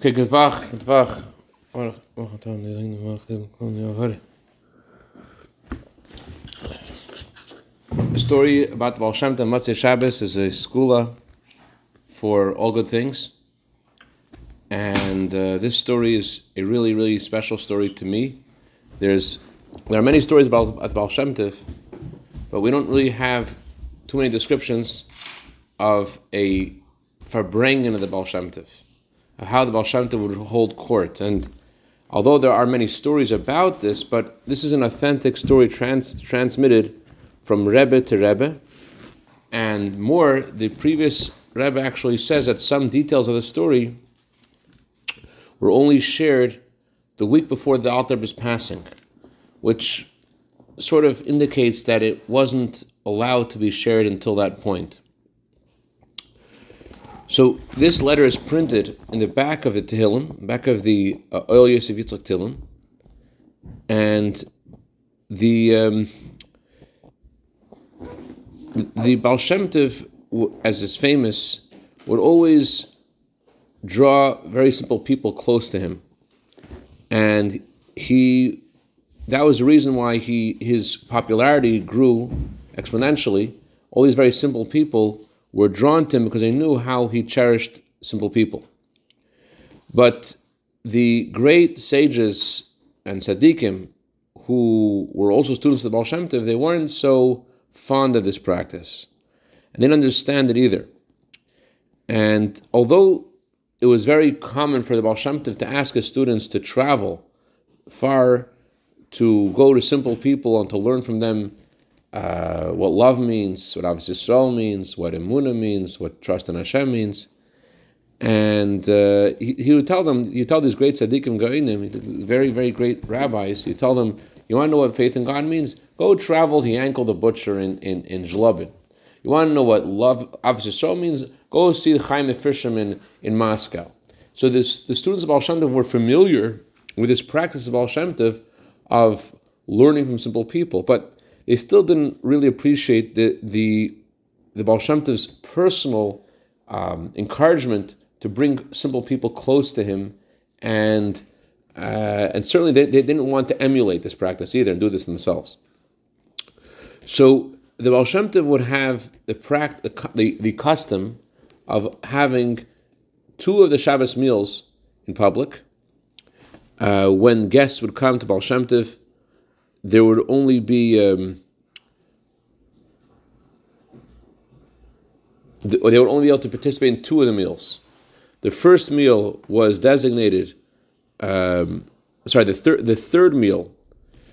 Okay, good vach, good vach. Baruch, Baruch atah Eloheinu melech haolam kol yavare. The story about Baal Shem Tov Shabbos is a segula for all good things. And uh, this story is a really, really special story to me. There's there are many stories about, about Baal Shem Tov, but we don't really have too many descriptions of a farbrengen of the Baal Shem Tov, how the Baal Shem Tov would hold court. And although there are many stories about this, but this is an authentic story trans- transmitted from Rebbe to Rebbe. And more, the previous Rebbe actually says that some details of the story were only shared the week before the Alter was passing, which sort of indicates that it wasn't allowed to be shared until that point. So this letter is printed in the back of the Tehillim, back of the uh, Ohel Yosef Yitzchak Tehillim, and the um, the Baal Shem Tov, as is famous, would always draw very simple people close to him, and he that was the reason why he his popularity grew exponentially. All these very simple people were drawn to him because they knew how he cherished simple people. But the great sages and tzaddikim, who were also students of the Baal Shem Tov, they weren't so fond of this practice. And they didn't understand it either. And although it was very common for the Baal Shem Tov to ask his students to travel far to go to simple people and to learn from them uh, what love means, what Ahavas Yisrael means, what Emunah means, what trust in Hashem means. And uh, he, he, would tell them, you tell these great tzaddikim geonim, very, very great rabbis, you tell them, you want to know what faith in God means? Go travel to Yankel the butcher in, in, in Zlobin. You want to know what love Ahavas Yisrael means? Go see the Chaim the fisherman in Moscow. So this, the students of Baal Shem Tov were familiar with this practice of Baal Shem Tov of learning from simple people, but they still didn't really appreciate the the the Baal Shem Tov's personal um, encouragement to bring simple people close to him, and uh, and certainly they, they didn't want to emulate this practice either and do this themselves. So the Baal Shem Tov would have the, pract- the, the, the custom of having two of the Shabbos meals in public. Uh, when guests would come to Baal Shem Tov, there would only be um, they would only be able to participate in two of the meals. The first meal was designated. Um, sorry, the third the third meal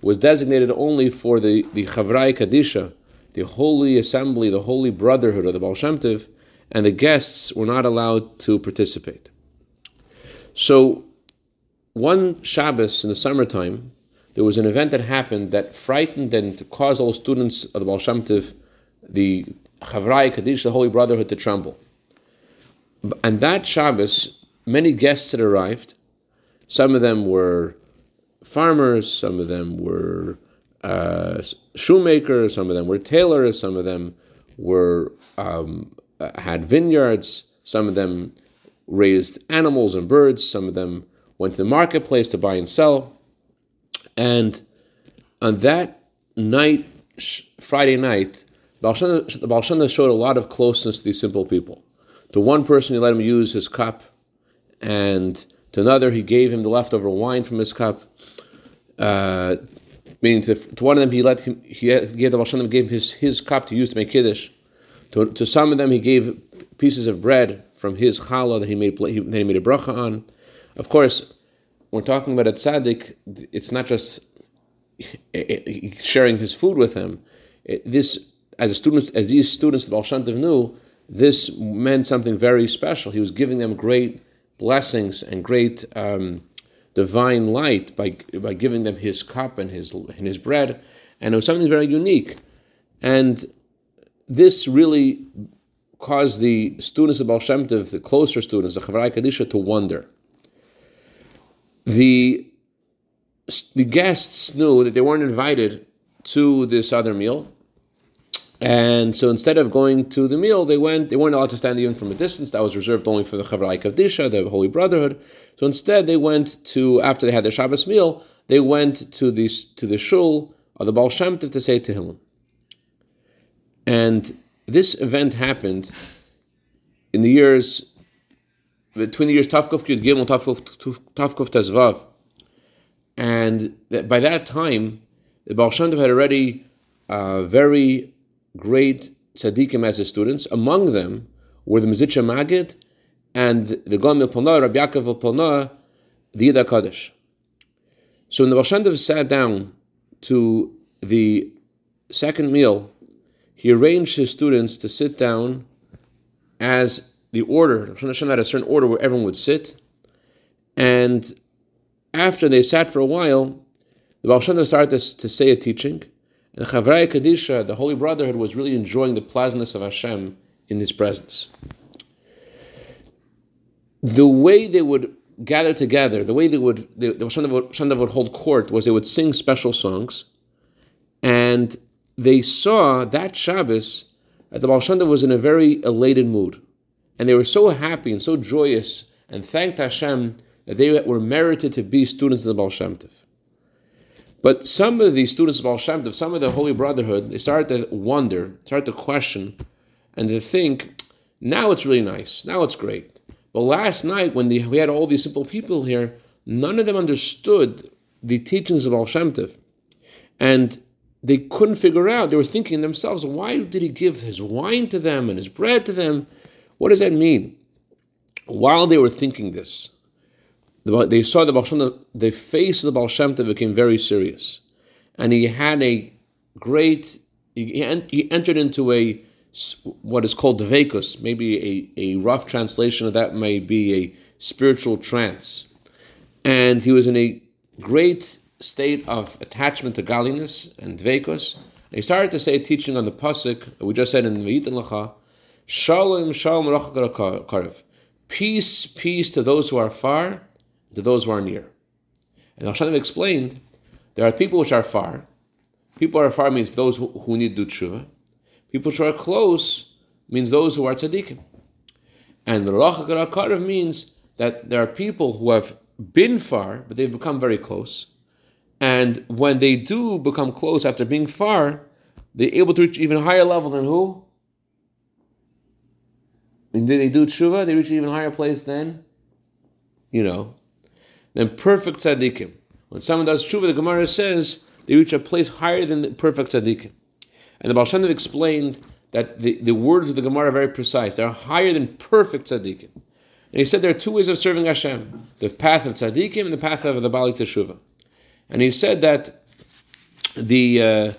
was designated only for the the Chavrai Kadisha, the holy assembly, the holy brotherhood of the Baal Shem Tov, and the guests were not allowed to participate. So, one Shabbos in the summertime, there was an event that happened that frightened and caused all students of the Baal Shem Tov, the Chavrai Kaddish, the Holy Brotherhood, to tremble. And that Shabbos, many guests had arrived. Some of them were farmers, some of them were uh, shoemakers, some of them were tailors, some of them were um, had vineyards, some of them raised animals and birds, some of them went to the marketplace to buy and sell. And on that night, Friday night, Baal Shem showed a lot of closeness to these simple people. To one person, he let him use his cup, and to another, he gave him the leftover wine from his cup. Uh, meaning, to, to, one of them, he let him, he gave the Baal Shem gave his, his cup to use to make kiddush. To, to some of them, he gave pieces of bread from his challah that he made that he made a bracha on. Of course, we're talking about a tzaddik. It's not just sharing his food with him. This, as a student, as these students of Shem knew, this meant something very special. He was giving them great blessings and great um, divine light by by giving them his cup and his and his bread, and it was something very unique. And this really caused the students of Baal Shem the closer students, the Chavrai Kadisha, to wonder. The the guests knew that they weren't invited to this other meal, And so instead of going to the meal, they went. They weren't allowed to stand even from a distance. That was reserved only for the Chavrai Kadisha, the Holy Brotherhood. So instead, they went to after they had their Shabbos meal, they went to the to the shul of the Baal Shem Tov to say Tehillim. And this event happened in the years between the years Tavkov Yud Gimel Tavkov Tezvav, and by that time, the Baal Shem Tov had already uh, very great tzaddikim as his students. Among them were the Mezritcher Magid and the Gaon Milpona, Rabbi Yaakov Milpona, the Yid Kaddish. So when the Baal Shem Tov sat down to the second meal, he arranged his students to sit down as the order. Hashem had a certain order where everyone would sit, and after they sat for a while, the Baal Shem started to, to say a teaching, and the Chavrai Kadisha, the Holy Brotherhood, was really enjoying the pleasantness of Hashem in His presence. The way they would gather together, the way they would, the, the Shem Tov would, would hold court was they would sing special songs, and they saw that Shabbos that the Baal Shem Tov was in a very elated mood, and they were so happy and so joyous and thanked Hashem that they were merited to be students of the Baal Shem Tov. But some of these students of Baal Shem Tov, some of the Holy Brotherhood, they started to wonder, started to question, and to think, now it's really nice, now it's great. But last night, when the, we had all these simple people here, none of them understood the teachings of Baal Shem Tov. And they couldn't figure out, they were thinking themselves, why did he give his wine to them and his bread to them? What does that mean? While they were thinking this, they saw the Baal Shem, the face of the Baal Shem became very serious, and he had a great. He, entered into a what is called devekus. Maybe a, a rough translation of that may be a spiritual trance, and he was in a great state of attachment to godliness and dvekus. And he started to say, teaching on the pasuk we just said in Vayitan Lacha, Shalom, Shalom, Karev. Peace, peace to those who are far, to those who are near. And Hashem explained there are people which are far. People who are far means those who, need to do tshuva. People who are close means those who are tzaddikim. And the Karev means that there are people who have been far, but they've become very close. And when they do become close after being far, they're able to reach even higher level than who? And did they do tshuva? They reach an even higher place than, you know, than perfect tzaddikim. When someone does tshuva, the Gemara says they reach a place higher than the perfect tzaddikim. And the Baal Shem explained that the, the words of the Gemara are very precise. They're higher than perfect tzaddikim. And he said there are two ways of serving Hashem: the path of tzaddikim and the path of the Baalei Teshuvah. And he said that the uh,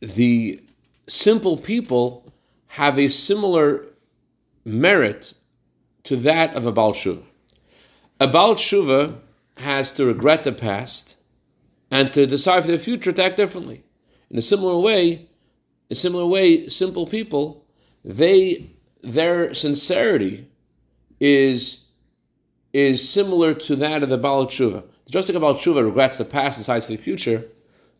the simple people have a similar merit to that of a Baal Shuvah. A Baal Shuvah has to regret the past and to decide for the future to act differently. In a similar way, a similar way, simple people, they their sincerity is is similar to that of the Baal Shuvah. Just like a Baal regrets the past decides for the future,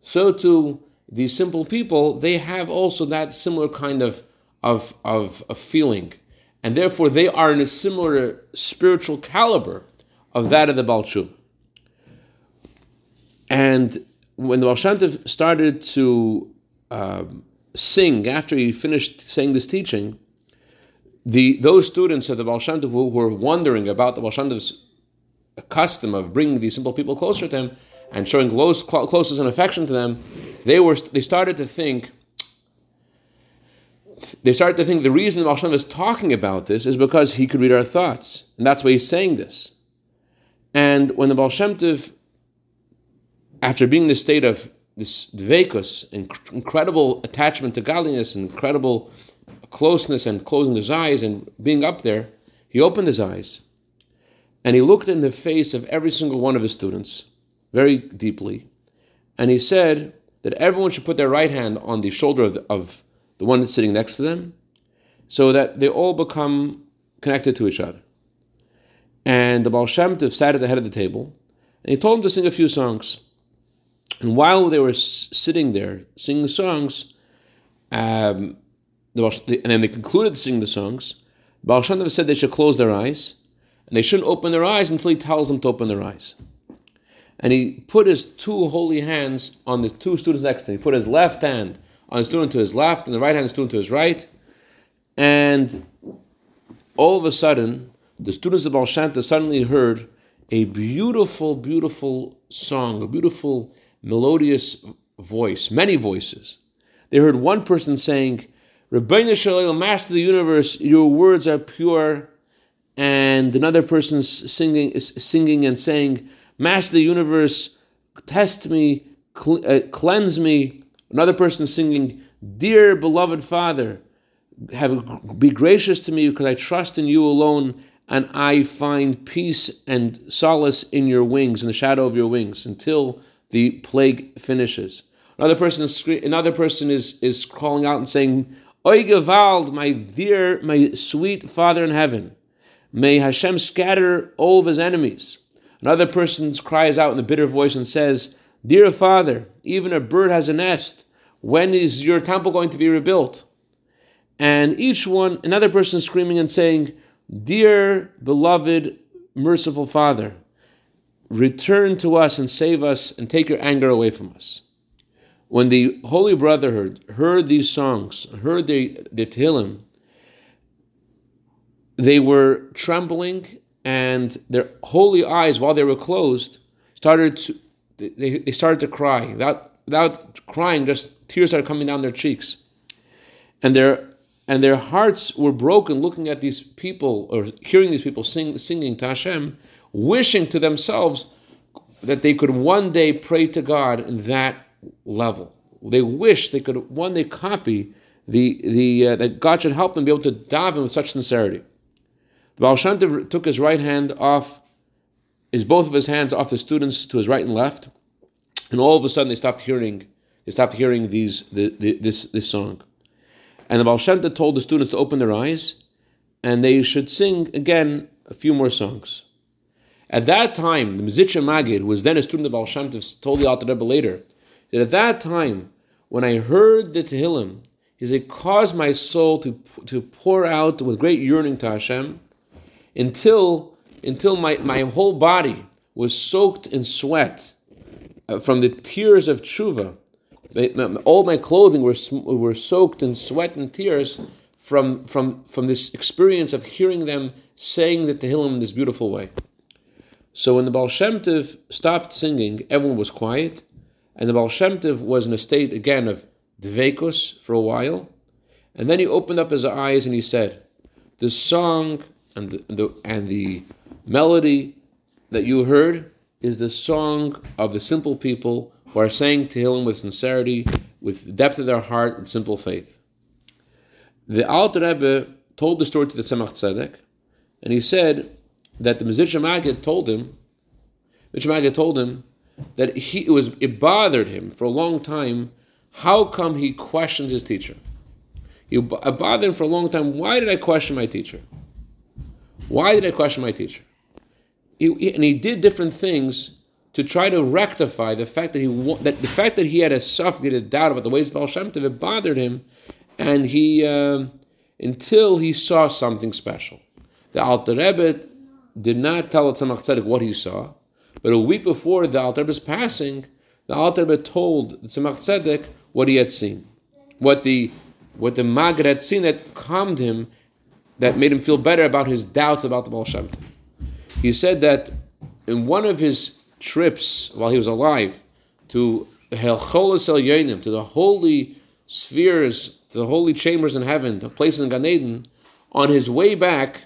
so too these simple people, they have also that similar kind of, of, of, of feeling and therefore they are in a similar spiritual caliber of that of the Baal. And when the Shem started to um, sing after he finished saying this teaching, the those students of the Shem who were wondering about the Shem custom of bringing these simple people closer to him and showing close, closeness and affection to them, they were they started to think they start to think the reason the Baal is talking about this is because he could read our thoughts. And that's why he's saying this. And when the Baal Shem Tov, after being in the state of this dvekus, incredible attachment to godliness, incredible closeness and closing his eyes and being up there, he opened his eyes and he looked in the face of every single one of his students very deeply. And he said that everyone should put their right hand on the shoulder of, the, of the one that's sitting next to them, so that they all become connected to each other. And the Baal Shem Tov sat at the head of the table, and he told them to sing a few songs. And while they were sitting there singing songs, um, the, and then they concluded singing the songs. Baal Shem Tov said they should close their eyes, and they shouldn't open their eyes until he tells them to open their eyes. And he put his two holy hands on the two students next to him. He put his left hand on the student to his left, and the right hand the student to his right. And all of a sudden, the students of Baal Tov suddenly heard a beautiful, beautiful song, a beautiful melodious voice, many voices. They heard one person saying, Ribono Shel Olam, Master of the Universe, your words are pure. And another person singing, is singing and saying, Master of the Universe, test me, uh, cleanse me. Another person is singing, Dear beloved Father, have be gracious to me because I trust in you alone and I find peace and solace in your wings, in the shadow of your wings, until the plague finishes. Another person is another person is, is calling out and saying, Oy Gewalt, my dear, my sweet Father in heaven, may Hashem scatter all of his enemies. Another person cries out in a bitter voice and says, Dear Father, even a bird has a nest. When is your temple going to be rebuilt? And each one, another person screaming and saying, Dear beloved, merciful Father, return to us and save us and take your anger away from us. When the Holy Brotherhood heard these songs, heard the, the Tehillim, they were trembling and their holy eyes, while they were closed, started to, they, they started to cry. Without, without crying, just tears are coming down their cheeks. And their and their hearts were broken looking at these people or hearing these people sing, singing to Hashem, wishing to themselves that they could one day pray to God in that level. They wish they could one day copy the, the uh, that God should help them be able to daven with such sincerity. The Baal Shem took his right hand off, his both of his hands off the students to his right and left, and all of a sudden they stopped hearing they stopped hearing these the, the, this this song. And the Baal told the students to open their eyes, and they should sing again a few more songs. At that time, the Mezritcher Magid, who was then a student of Baal Shem told the Alter Rebbe later that at that time, when I heard the Tehillim, he said, it caused my soul to, to pour out with great yearning to Hashem until, until my, my whole body was soaked in sweat uh, from the tears of tshuva all my clothing were, were soaked in sweat and tears from, from, from this experience of hearing them saying the Tehillim in this beautiful way. So when the Baal Shem stopped singing, everyone was quiet, and the Baal Shem was in a state again of dveikus for a while, and then he opened up his eyes and he said, "The song and the and the melody that you heard is the song of the simple people who are saying Tehillim with sincerity, with the depth of their heart and simple faith. The Alter Rebbe told the story to the Tzemach Tzedek, and he said that the Mezritcher Magid told him, Mezritcher Magid told him that he, it was it bothered him for a long time. How come he questions his teacher? It bothered him for a long time. Why did I question my teacher? Why did I question my teacher? He, and he did different things to try to rectify the fact that he that the fact that he had a safek, a doubt about the ways of Baal Shem Tov, it bothered him, and he uh, until he saw something special. The Alter Rebbe did not tell Tzemach Tzedek what he saw, but a week before the Alter Rebbe's passing, the Alter Rebbe told the Tzemach Tzedek what he had seen, what the what the Magid had seen that calmed him, that made him feel better about his doubts about the Baal Shem Tov. He said that in one of his trips while he was alive to Heichalos Elyonim, to the holy spheres, to the holy chambers in heaven, to places in Gan Eden, on his way back,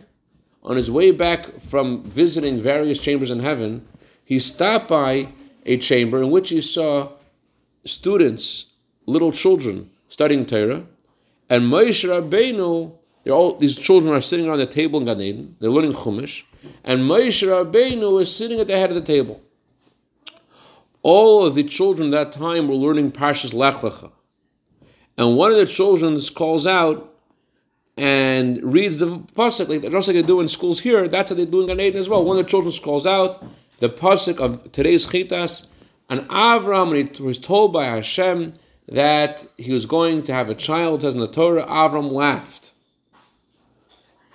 on his way back from visiting various chambers in heaven, he stopped by a chamber in which he saw students, little children, studying Torah, and Moshe Rabbeinu, all, these children are sitting around the table in Gan Eden, they're learning Chumash, and Moshe Rabbeinu is sitting at the head of the table all of the children that time were learning Parshas Lech Lecha. And one of the children calls out and reads the pasuk like just like they do in schools here. That's how they do in Gan Eden as well. One of the children calls out the pasuk of today's chitas, and Avram when he was told by Hashem that he was going to have a child, says in the Torah, Avram laughed.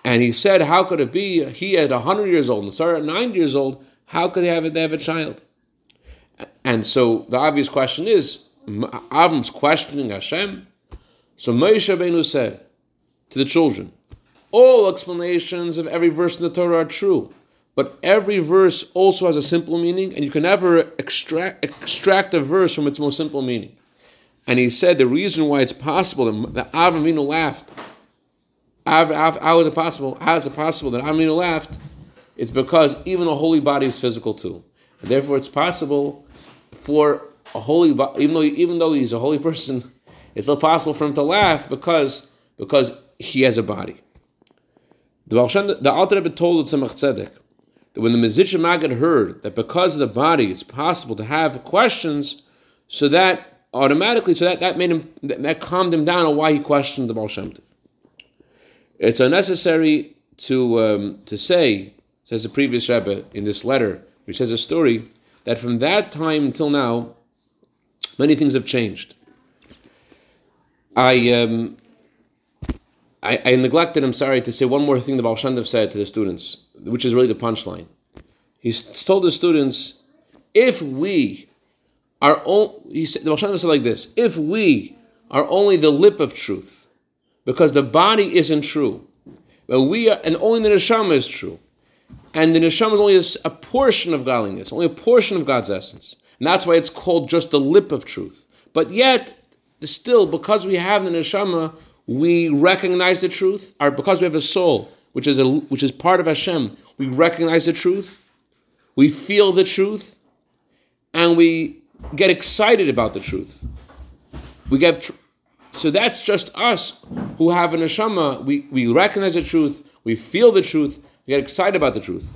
And he said, How could it be? He at 100 years old, and Sarah at 90 years old, how could he have, have a child? And so the obvious question is Avram's questioning Hashem. So Moshe Rabbeinu said to the children, All explanations of every verse in the Torah are true. But every verse also has a simple meaning, and you can never extract, extract a verse from its most simple meaning. And he said the reason why it's possible that Avram laughed, how is it possible? How is it possible that Avram laughed? It's because even a holy body is physical too, and therefore it's possible for a holy body, even though even though he's a holy person, it's still possible for him to laugh because because he has a body. The the Alter Rebbe told Tzemach Tzedek that when the Mezritcher Maggid heard that because of the body it's possible to have questions, so that automatically, so that, that made him that calmed him down on why he questioned the Baal Shem Tov. It's unnecessary to um, to say, says the previous Rebbe in this letter, which says a story that from that time until now, many things have changed. I um, I, I, neglected, I'm sorry, to say one more thing the Baal Tov said to the students, which is really the punchline. He's told the students, if we are, o- he said, the Baal said like this, if we are only the lip of truth, because the body isn't true, but we are, and only the neshama is true, and the neshama is only a, portion of godliness, only a portion of God's essence, and that's why it's called just the lip of truth. But yet, still, because we have the neshama, we recognize the truth, or because we have a soul, which is a, which is part of Hashem, we recognize the truth, we feel the truth, and we get excited about the truth. We get so that's just us who have a neshama. We, we recognize the truth, we feel the truth, we get excited about the truth.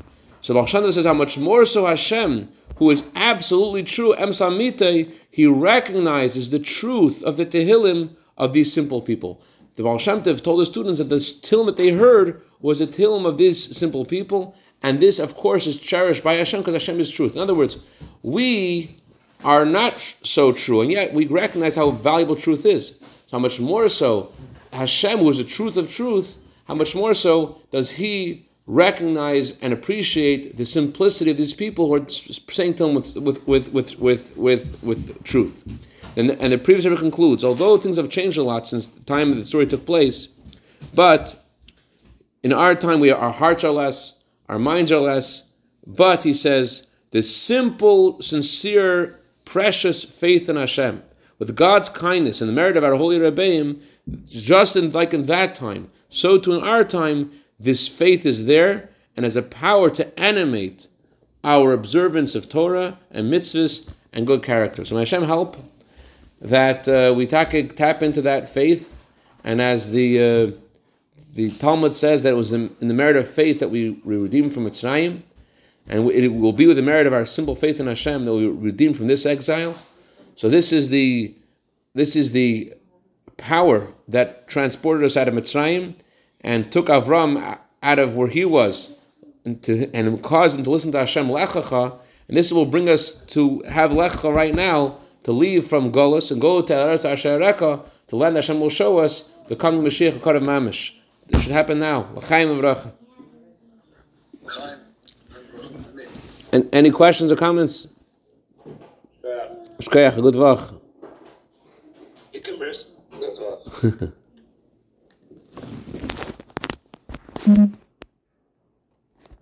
So Baal says how much more so Hashem, who is absolutely true, Emsamite, he recognizes the truth of the Tehillim of these simple people. The Baal Shem Tov told the students that the Tehillim that they heard was a Tehillim of these simple people, and this, of course, is cherished by Hashem because Hashem is truth. In other words, we are not so true, and yet we recognize how valuable truth is. So how much more so Hashem, who is the truth of truth, how much more so does He recognize and appreciate the simplicity of these people who are saying to Him with with with with with with, with truth. And, and the previous chapter concludes, although things have changed a lot since the time the story took place, but in our time we our hearts are less, our minds are less, but he says the simple, sincere, precious faith in Hashem, with God's kindness and the merit of our holy Rebbeim, just in, like in that time, so too in our time, this faith is there and has a power to animate our observance of Torah and mitzvahs and good character. So may Hashem help that uh, we tap, tap into that faith, and as the uh, the Talmud says that it was in, in, the merit of faith that we, were redeemed from Mitzrayim, and it will be with the merit of our simple faith in Hashem that we redeem from this exile. So this is the this is the power that transported us out of Mitzrayim and took Avram out of where he was and, to, and caused him to listen to Hashem Lech Lecha, and this will bring us to have Lech Lecha right now to leave from Golis and go to Eretz Ashereka, to land Hashem will show us the coming Mashiach of Mamish. This should happen now. And any questions or comments? Shkoyach, good vach. You can. Good.